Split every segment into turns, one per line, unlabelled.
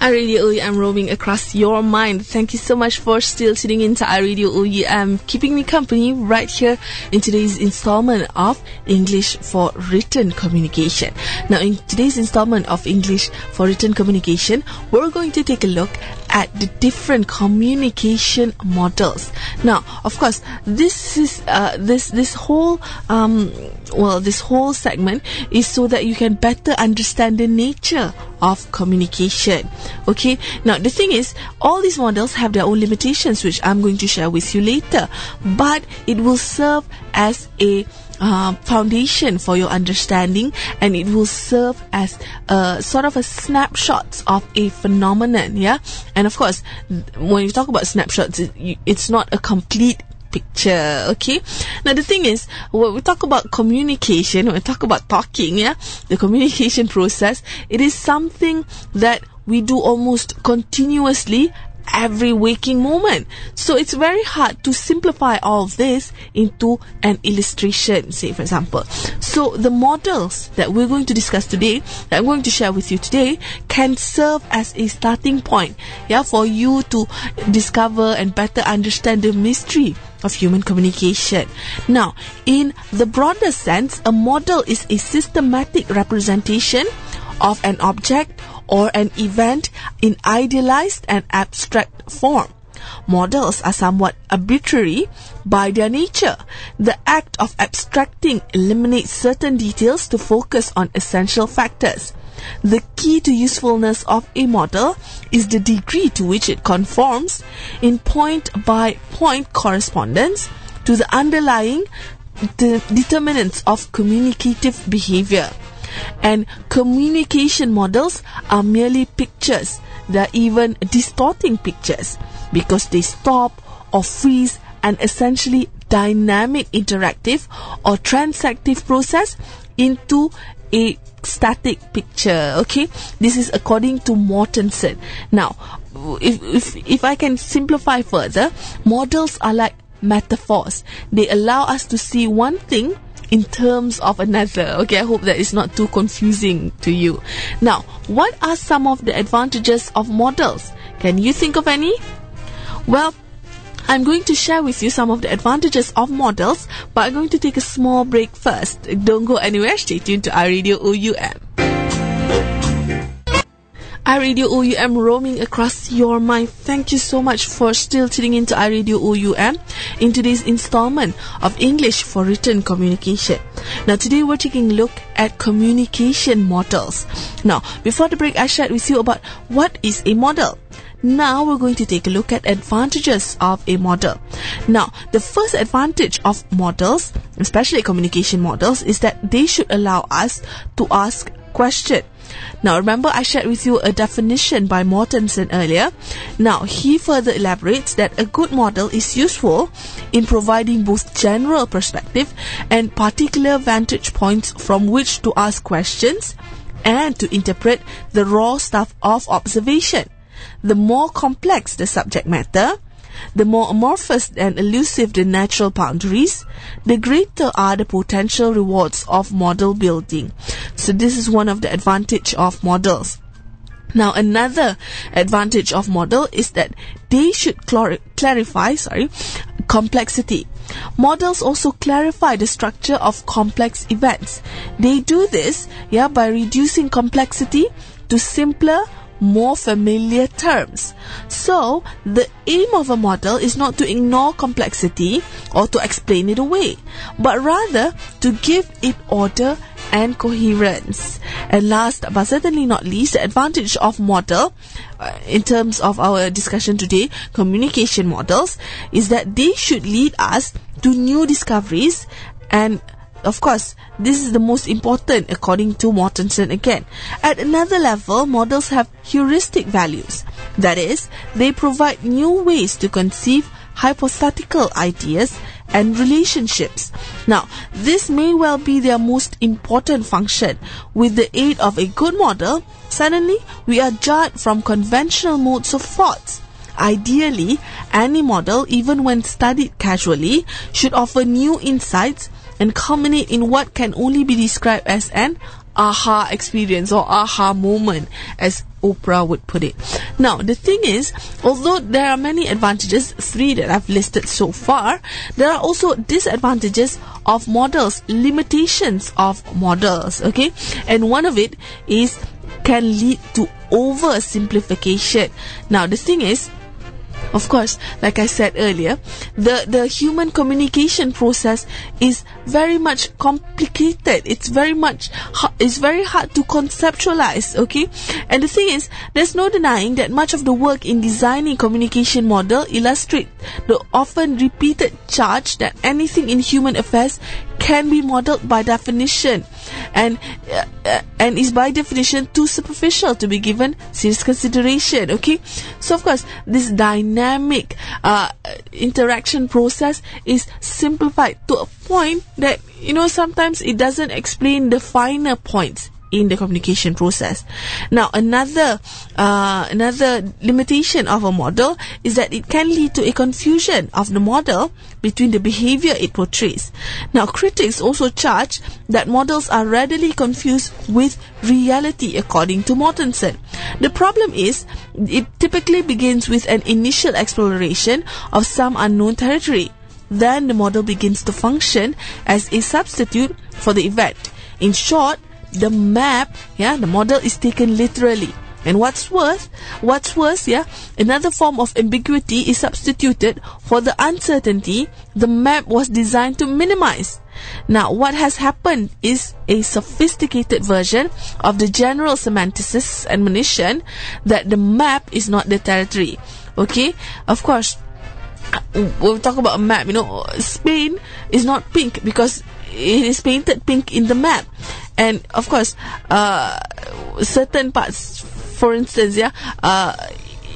iRadio OUM roaming across your mind. Thank you so much for still tuning into iRadio OUM keeping me company right here in today's installment of English for Written Communication. Now, in today's installment of English for Written Communication, we're going to take a look at the different communication models. Now, of course, this is uh, this this whole um, well, this whole segment is so that you can better understand the nature of communication. Okay, now the thing is, all these models have their own limitations, which I'm going to share with you later, but it will serve as a uh, foundation for your understanding and it will serve as a sort of a snapshot of a phenomenon yeah? And of course when you talk about snapshots it, it's not a complete picture okay? Now the thing is when we talk about communication when we talk about talking yeah the communication process it is something that we do almost continuously every waking moment. So it's very hard to simplify all of this into an illustration, say for example. So the models that we're going to discuss today, that I'm going to share with you today, can serve as a starting point, yeah, for you to discover and better understand the mystery of human communication. Now, in the broader sense, a model is a systematic representation of an object or an event in idealized and abstract form. Models are somewhat arbitrary by their nature. The act of abstracting eliminates certain details to focus on essential factors. The key to usefulness of a model is the degree to which it conforms in point by point correspondence to the underlying de- determinants of communicative behavior. And communication models are merely pictures. They're even distorting pictures because they stop or freeze an essentially dynamic interactive or transactive process into a static picture okay? This is according to mortensen. Now if, if if i can simplify further models are like metaphors. They allow us to see one thing in terms of another. Okay, I hope that is not too confusing to you. Now, what are some of the advantages of models? Can you think of any? Well, I'm going to share with you some of the advantages of models, but I'm going to take a small break first. Don't go anywhere, stay tuned to iRadio OUM iRadio OUM roaming across your mind. Thank you so much for still tuning into iRadio OUM in today's installment of English for Written Communication. Now, today we're taking a look at communication models. Now, before the break, I shared with you about what is a model. Now we're going to take a look at advantages of a model. Now, the first advantage of models, especially communication models, is that they should allow us to ask questions now, remember I shared with you a definition by Mortensen earlier. Now, he further elaborates that a good model is useful in providing both general perspective and particular vantage points from which to ask questions and to interpret the raw stuff of observation. The more complex the subject matter, the more amorphous and elusive the natural boundaries, the greater are the potential rewards of model building. So this is one of the advantage of models. Now another advantage of model is that they should clarify, sorry, complexity. Models also clarify the structure of complex events. They do this, yeah, by reducing complexity to simpler, more familiar terms. So, the aim of a model is not to ignore complexity or to explain it away, but rather to give it order and coherence. And last but certainly not least, the advantage of model uh, in terms of our discussion today, communication models, is that they should lead us to new discoveries and of course, this is the most important according to Mortensen again. At another level, models have heuristic values. That is, they provide new ways to conceive hypothetical ideas and relationships. Now, this may well be their most important function. With the aid of a good model, suddenly we are jarred from conventional modes of thoughts. Ideally, any model, even when studied casually, should offer new insights and culminate in what can only be described as an aha experience or aha moment, as Oprah would put it. Now, the thing is, although there are many advantages, three that I've listed so far, there are also disadvantages of models, limitations of models, okay? And one of it is can lead to oversimplification. Now, the thing is, of course, like I said earlier, the, the human communication process is very much complicated. It's very much, it's very hard to conceptualize, okay? And the thing is, there's no denying that much of the work in designing communication model illustrate the often repeated charge that anything in human affairs can be modeled by definition. And uh, and is by definition too superficial to be given serious consideration okay? So of course this dynamic uh, interaction process is simplified to a point that you know sometimes it doesn't explain the finer points in the communication process. Now, another uh, another limitation of a model is that it can lead to a confusion of the model between the behavior it portrays. Now, critics also charge that models are readily confused with reality, according to Mortensen. The problem is it typically begins with an initial exploration of some unknown territory. Then the model begins to function as a substitute for the event. In short, the map, yeah, the model is taken literally. And what's worse, what's worse, yeah, another form of ambiguity is substituted for the uncertainty the map was designed to minimize. Now, what has happened is a sophisticated version of the general semanticist's admonition that the map is not the territory. Okay, of course, we'll talk about a map. You know, Spain is not pink because it is painted pink in the map and of course uh, certain parts for instance yeah uh,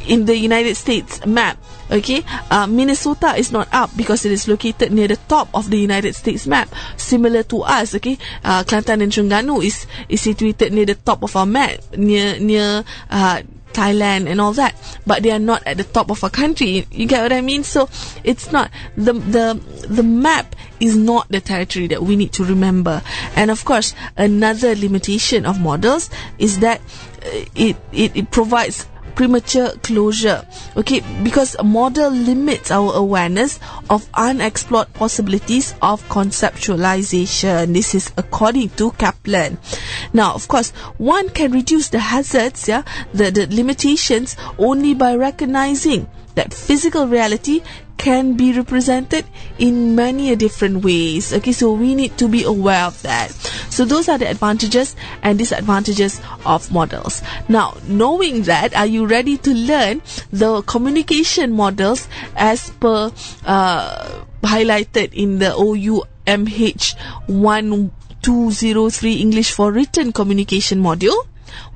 in the United States map okay uh, Minnesota is not up because it is located near the top of the United States map. Similar to us okay uh, Kelantan and Terengganu is is situated near the top of our map near near uh, Thailand and all that, but they are not at the top of a country. You get what I mean? So it's not the the the map is not the territory that we need to remember. And of course, another limitation of models is that uh, it it, it provides premature closure. Okay, because model limits our awareness of unexplored possibilities of conceptualization. This is according to Kaplan. Now, of course, one can reduce the hazards, yeah, the, the limitations only by recognizing that physical reality can be represented in many different ways. Okay, so we need to be aware of that. So those are the advantages and disadvantages of models. Now, knowing that, are you ready to learn the communication models as per uh, highlighted in the OUMH 1203 English for written communication module?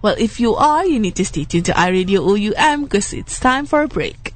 Well, if you are, you need to stay tuned to iRadio OUM because it's time for a break.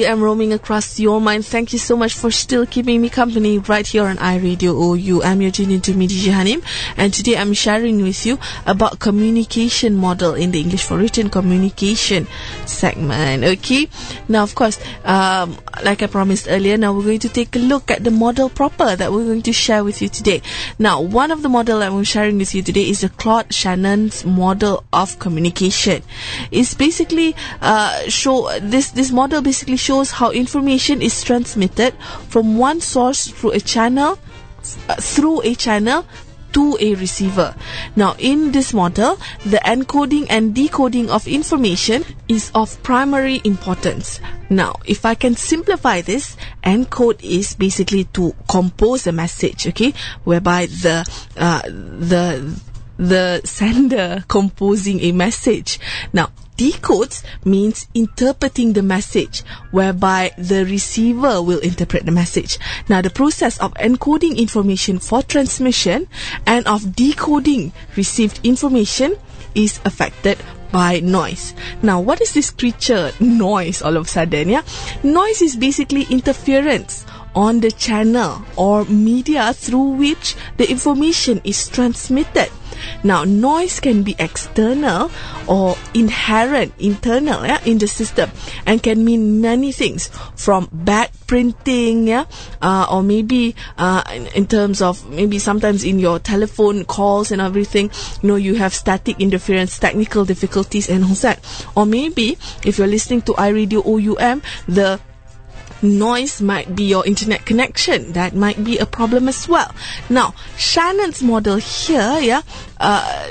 iRadio OUM roaming across your mind. Thank you so much for still keeping me company right here on iRadio OUM your tuning to me, DJ Hanim, and today I'm sharing with you about communication model in the English for written communication segment. Okay, now of course, um, like I promised earlier, now we're going to take a look at the model proper that we're going to share with you today. Now, one of the model that I'm sharing with you today is the Claude Shannon's model of communication. It's basically uh, show this this model model basically shows how information is transmitted from one source through a channel uh, through a channel to a receiver. Now, in this model, the encoding and decoding of information is of primary importance. Now, if I can simplify this, encode is basically to compose a message, okay, whereby the uh, the the sender composing a message. Now, decodes means interpreting the message, whereby the receiver will interpret the message. Now, the process of encoding information for transmission and of decoding received information is affected by noise. Now, what is this creature noise all of a sudden? Yeah, noise is basically interference on the channel or media through which the information is transmitted. Now, noise can be external or inherent, internal, yeah, in the system, and can mean many things from bad printing, yeah, uh, or maybe uh, in, in, terms of maybe sometimes in your telephone calls and everything, you know, you have static interference, technical difficulties, and all that. Or maybe if you're listening to iRadio OUM, the noise might be your internet connection. That might be a problem as well. Now, Shannon's model here, yeah, uh,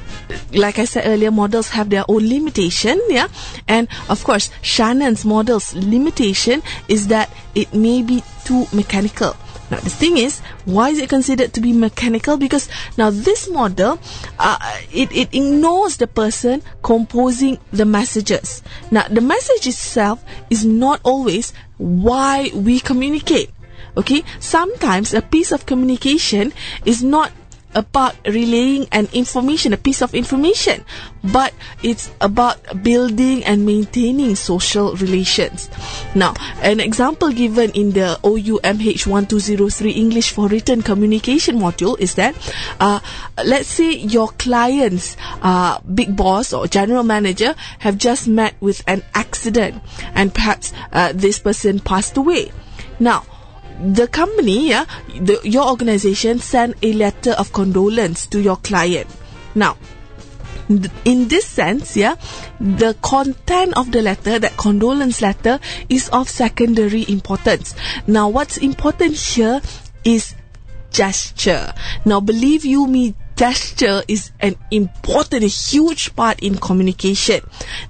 like I said earlier, models have their own limitation, yeah, and of course, Shannon's model's limitation is that it may be too mechanical. Now, the thing is, why is it considered to be mechanical? Because now this model, uh, it, it ignores the person composing the messages. Now, the message itself is not always why we communicate. Okay, sometimes a piece of communication is not about relaying an information, a piece of information, but it's about building and maintaining social relations. Now, an example given in the OUMH 1203 English for Written Communication module is that, uh, let's say your client's uh, big boss or general manager have just met with an accident and perhaps uh, this person passed away. Now, the company, yeah, the, your organization send a letter of condolence to your client. Now, in this sense, yeah, the content of the letter, that condolence letter, is of secondary importance. Now, what's important here is gesture. Now, believe you me, gesture is an important, a huge part in communication.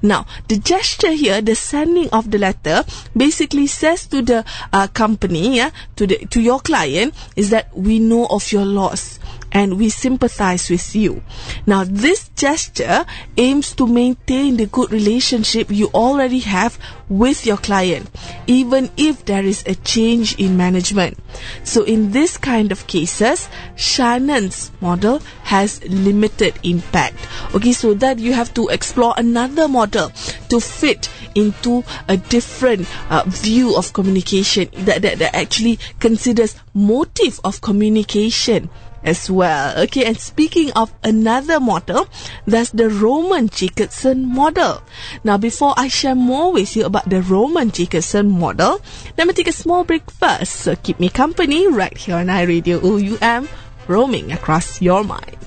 Now, the gesture here, the sending of the letter, basically says to the uh, company, yeah, to the to your client, is that we know of your loss and we sympathize with you. Now, this gesture aims to maintain the good relationship you already have with your client, even if there is a change in management. So, in this kind of cases, Shannon's model has limited impact. Okay, so that you have to explore another model to fit into a different uh, view of communication that, that, that actually considers motive of communication as well. Okay, and speaking of another model, that's the Roman Jakobson model. Now, before I share more with you about the Roman Jakobson model, let me take a small break first. So keep me company right here on iRadio OUM, roaming across your mind.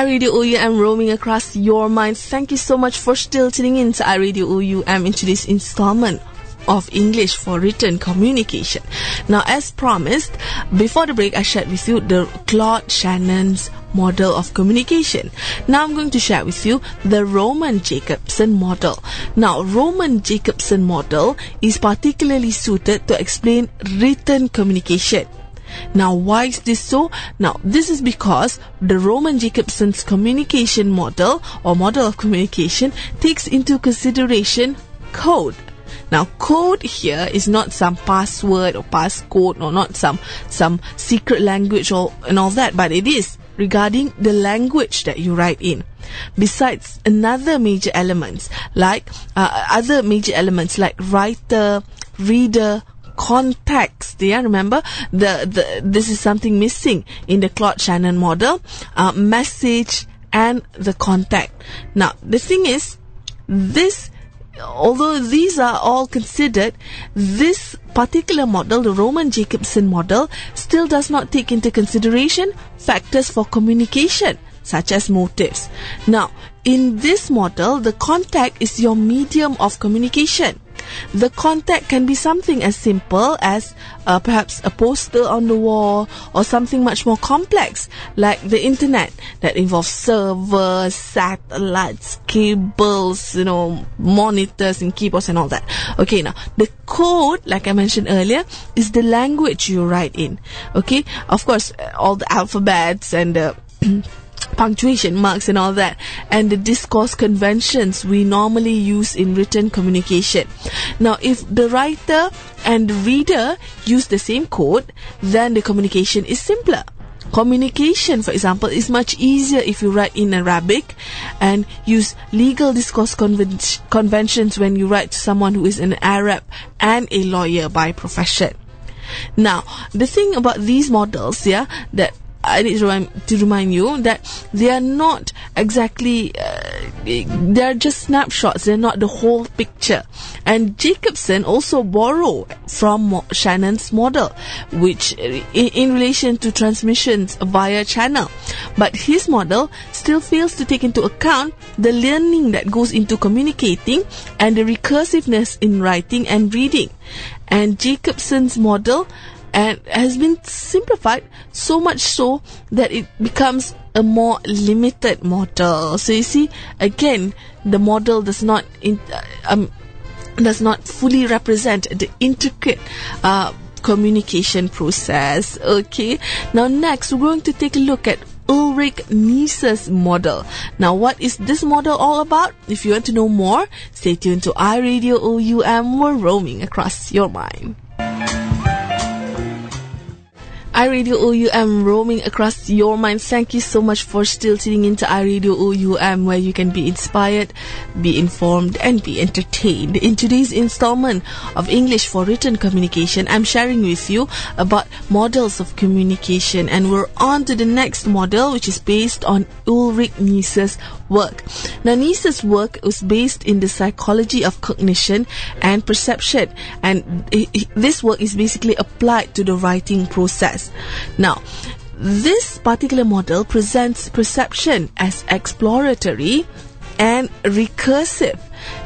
iRadio OUM roaming across your mind. Thank you so much for still tuning in to iRadio OUM into this installment of English for written communication. Now, as promised, before the break, I shared with you the Claude Shannon's model of communication. Now, I'm going to share with you the Roman Jakobson model. Now, Roman Jakobson model is particularly suited to explain written communication. Now, why is this so? Now, this is because the Roman Jakobson's communication model or model of communication takes into consideration code. Now, code here is not some password or passcode or not some some secret language or and all that, but it is regarding the language that you write in. Besides, another major elements like uh, other major elements like writer, reader, context. Yeah, remember the, the this is something missing in the Claude Shannon model. Uh, message and the contact. Now the thing is, this although these are all considered, this particular model, the Roman Jakobson model, still does not take into consideration factors for communication such as motives. Now, in this model, the contact is your medium of communication. The contact can be something as simple as uh, perhaps a poster on the wall or something much more complex like the internet that involves servers, satellites, cables, you know, monitors and keyboards and all that. Okay, now the code, like I mentioned earlier, is the language you write in. Okay, of course, all the alphabets and the punctuation marks and all that and the discourse conventions we normally use in written communication now if the writer and the reader use the same code then the communication is simpler Communication, for example, is much easier if you write in Arabic and use legal discourse conven- conventions when you write to someone who is an Arab and a lawyer by profession. Now, the thing about these models, yeah, that I need to remind, to remind you that they are not exactly, uh, they are just snapshots, they're not the whole picture. And Jakobson also borrowed from Shannon's model, which in, in relation to transmissions via channel. But his model still fails to take into account the learning that goes into communicating and the recursiveness in writing and reading. And Jakobson's model and has been simplified so much so that it becomes a more limited model. So you see, again, the model does not in, uh, um, does not fully represent the intricate uh, communication process. Okay, now next we're going to take a look at Ulrich Neisser's model. Now, what is this model all about? If you want to know more, stay tuned to iRadio OUM. We're roaming across your mind iRadio OUM roaming across your mind. Thank you so much for still tuning into iRadio OUM where you can be inspired, be informed and be entertained. In today's installment of English for Written Communication, I'm sharing with you about models of communication and we're on to the next model which is based on Ulrich Neisser's work. Neisser's work was based in the psychology of cognition and perception and this work is basically applied to the writing process. Now, this particular model presents perception as exploratory and recursive.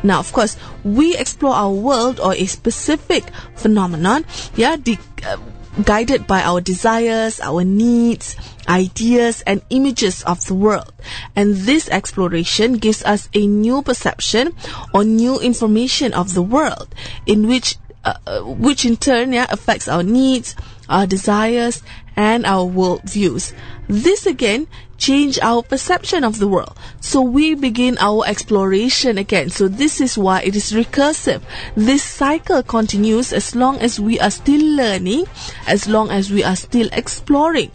Now, of course, we explore our world or a specific phenomenon, yeah, de- uh, guided by our desires, our needs, ideas, and images of the world. And this exploration gives us a new perception or new information of the world, in which, uh, uh which in turn, yeah, affects our needs, our desires, and our worldviews. This again change our perception of the world. So we begin our exploration again. So this is why it is recursive. This cycle continues as long as we are still learning, as long as we are still exploring.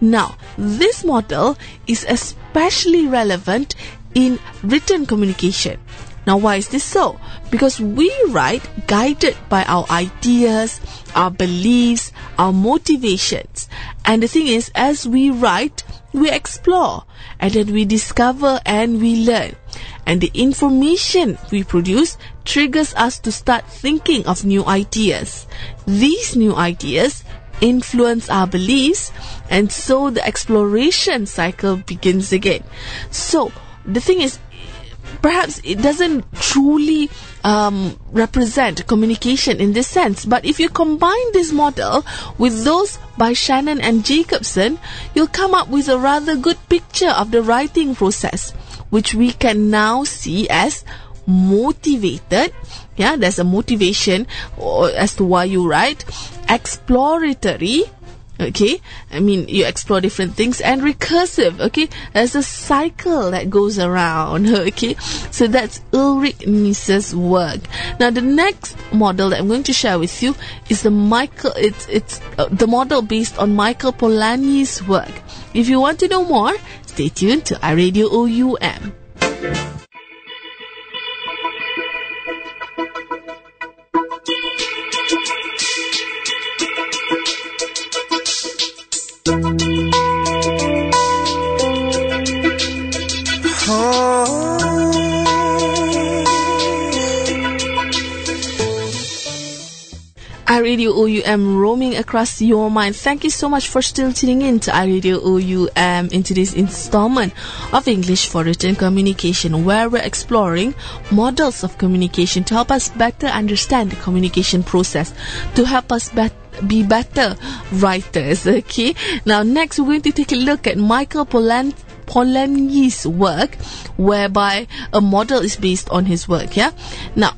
Now, this model is especially relevant in written communication. Now, why is this so? Because we write guided by our ideas, our beliefs, our motivations. And the thing is, as we write, we explore and then we discover and we learn. And the information we produce triggers us to start thinking of new ideas. These new ideas influence our beliefs and so the exploration cycle begins again. So the thing is, perhaps it doesn't truly um, represent communication in this sense. But if you combine this model with those by Shannon and Jakobson, you'll come up with a rather good picture of the writing process, which we can now see as motivated. Yeah, there's a motivation as to why you write. Exploratory, okay? I mean you explore different things and recursive okay? There's a cycle that goes around okay? So that's ulrich neisser's work. Now the next model that i'm going to share with you is the michael it's it's uh, the model based on michael polanyi's work. If you want to know more stay tuned to iRadio OUM iRadio OUM roaming across your mind. Thank you so much for still tuning in to iRadio OUM in today's installment of English for Written Communication, where we're exploring models of communication to help us better understand the communication process, to help us be better writers. Okay. Now, next, we're going to take a look at Michael Polanyi's work, whereby a model is based on his work. Yeah. Now,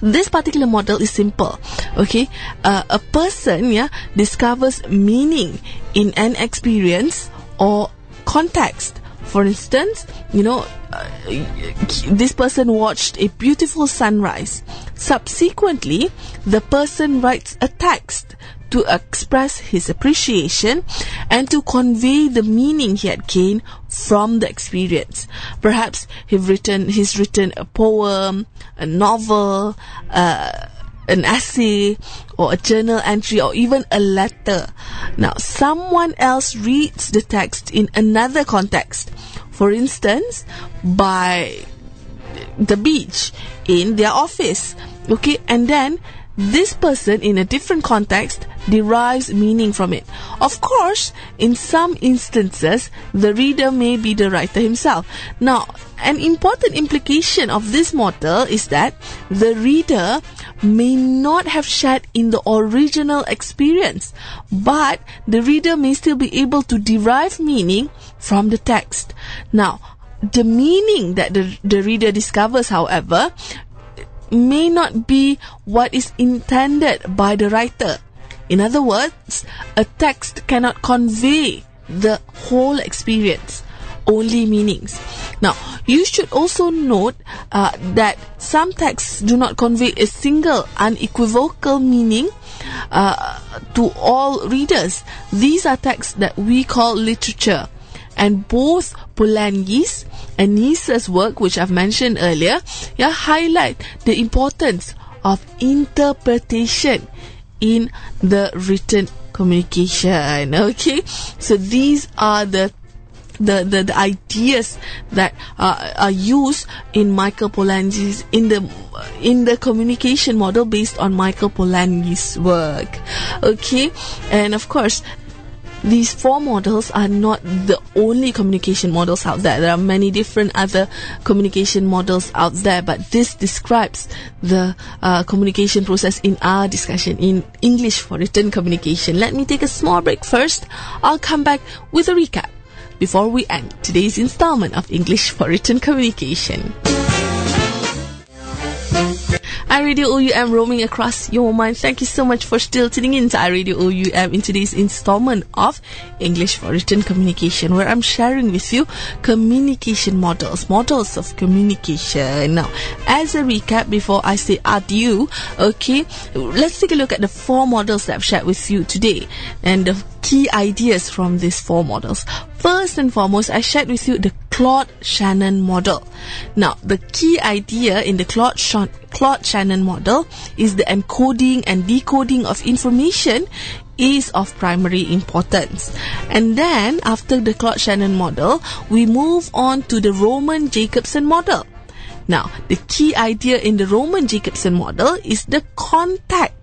this particular model is simple okay? Uh, a person yeah discovers meaning in an experience or context. For instance you know uh, this person watched a beautiful sunrise. Subsequently the person writes a text to express his appreciation and to convey the meaning he had gained from the experience. Perhaps he's written, he's written a poem, a novel, uh, an essay, or a journal entry, or even a letter. Now, someone else reads the text in another context. For instance, by the beach in their office. Okay, and then this person in a different context derives meaning from it. Of course, in some instances, the reader may be the writer himself. Now, an important implication of this model is that the reader may not have shared in the original experience, but the reader may still be able to derive meaning from the text. Now, the meaning that the, the reader discovers, however, may not be what is intended by the writer. In other words, a text cannot convey the whole experience, only meanings. Now, you should also note uh, that some texts do not convey a single unequivocal meaning uh, to all readers. These are texts that we call literature. And both Polanyi's Neisser's work, which I've mentioned earlier, yeah, highlight the importance of interpretation in the written communication. Okay, so these are the the, the, the ideas that uh, are used in Michael Polanyi's in the in the communication model based on Michael Polanyi's work. Okay, and of course these four models are not the only communication models out there. There are many different other communication models out there, but this describes the uh, communication process in our discussion in English for written communication. Let me take a small break first. I'll come back with a recap before we end today's installment of English for written communication iRadio OUM roaming across your mind. Thank you so much for still tuning in to iRadio OUM in today's installment of English for Written Communication, where I'm sharing with you communication models, models of communication. Now, as a recap, before I say adieu, okay, let's take a look at the four models that I've shared with you today and the key ideas from these four models. First and foremost, I shared with you the Claude Shannon model. Now, the key idea in the Claude, Claude Shannon model is the encoding and decoding of information is of primary importance. And then, after the Claude Shannon model, we move on to the Roman Jakobson model. Now, the key idea in the Roman Jakobson model is the contact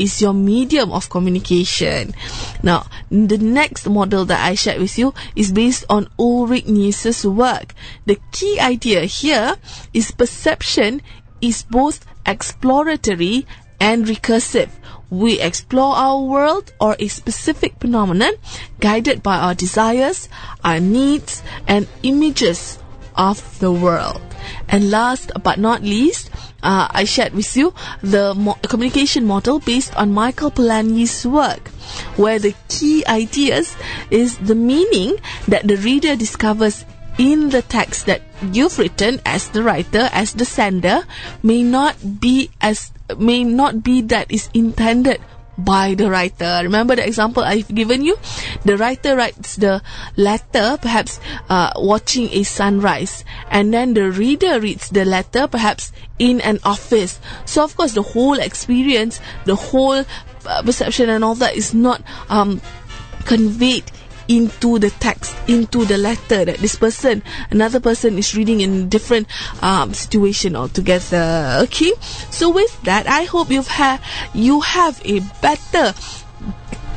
is your medium of communication. Now, the next model that I shared with you is based on Ulrich Neisser's work. The key idea here is perception is both exploratory and recursive. We explore our world or a specific phenomenon guided by our desires, our needs, and images of the world. And last but not least, uh, I shared with you the mo- communication model based on Michael Polanyi's work, where the key ideas is the meaning that the reader discovers in the text that you've written as the writer, as the sender, may not be as may not be that is intended by the writer. Remember the example I've given you? The writer writes the letter, perhaps uh, watching a sunrise, and then the reader reads the letter, perhaps in an office. So, of course, the whole experience, the whole uh, perception, and all that is not um, conveyed into the text, into the letter that this person, another person is reading in different um, situation altogether. Okay, so with that, I hope you've had you have a better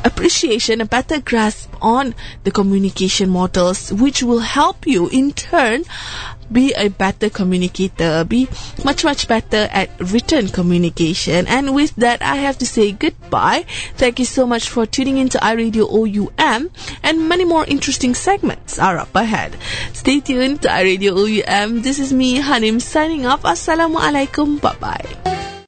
appreciation, a better grasp on the communication models, which will help you in turn be a better communicator, be much, much better at written communication. And with that, I have to say goodbye. Thank you so much for tuning into iRadio OUM, and many more interesting segments are up ahead. Stay tuned to iRadio OUM. This is me, Hanim, signing off. Assalamualaikum. Bye bye.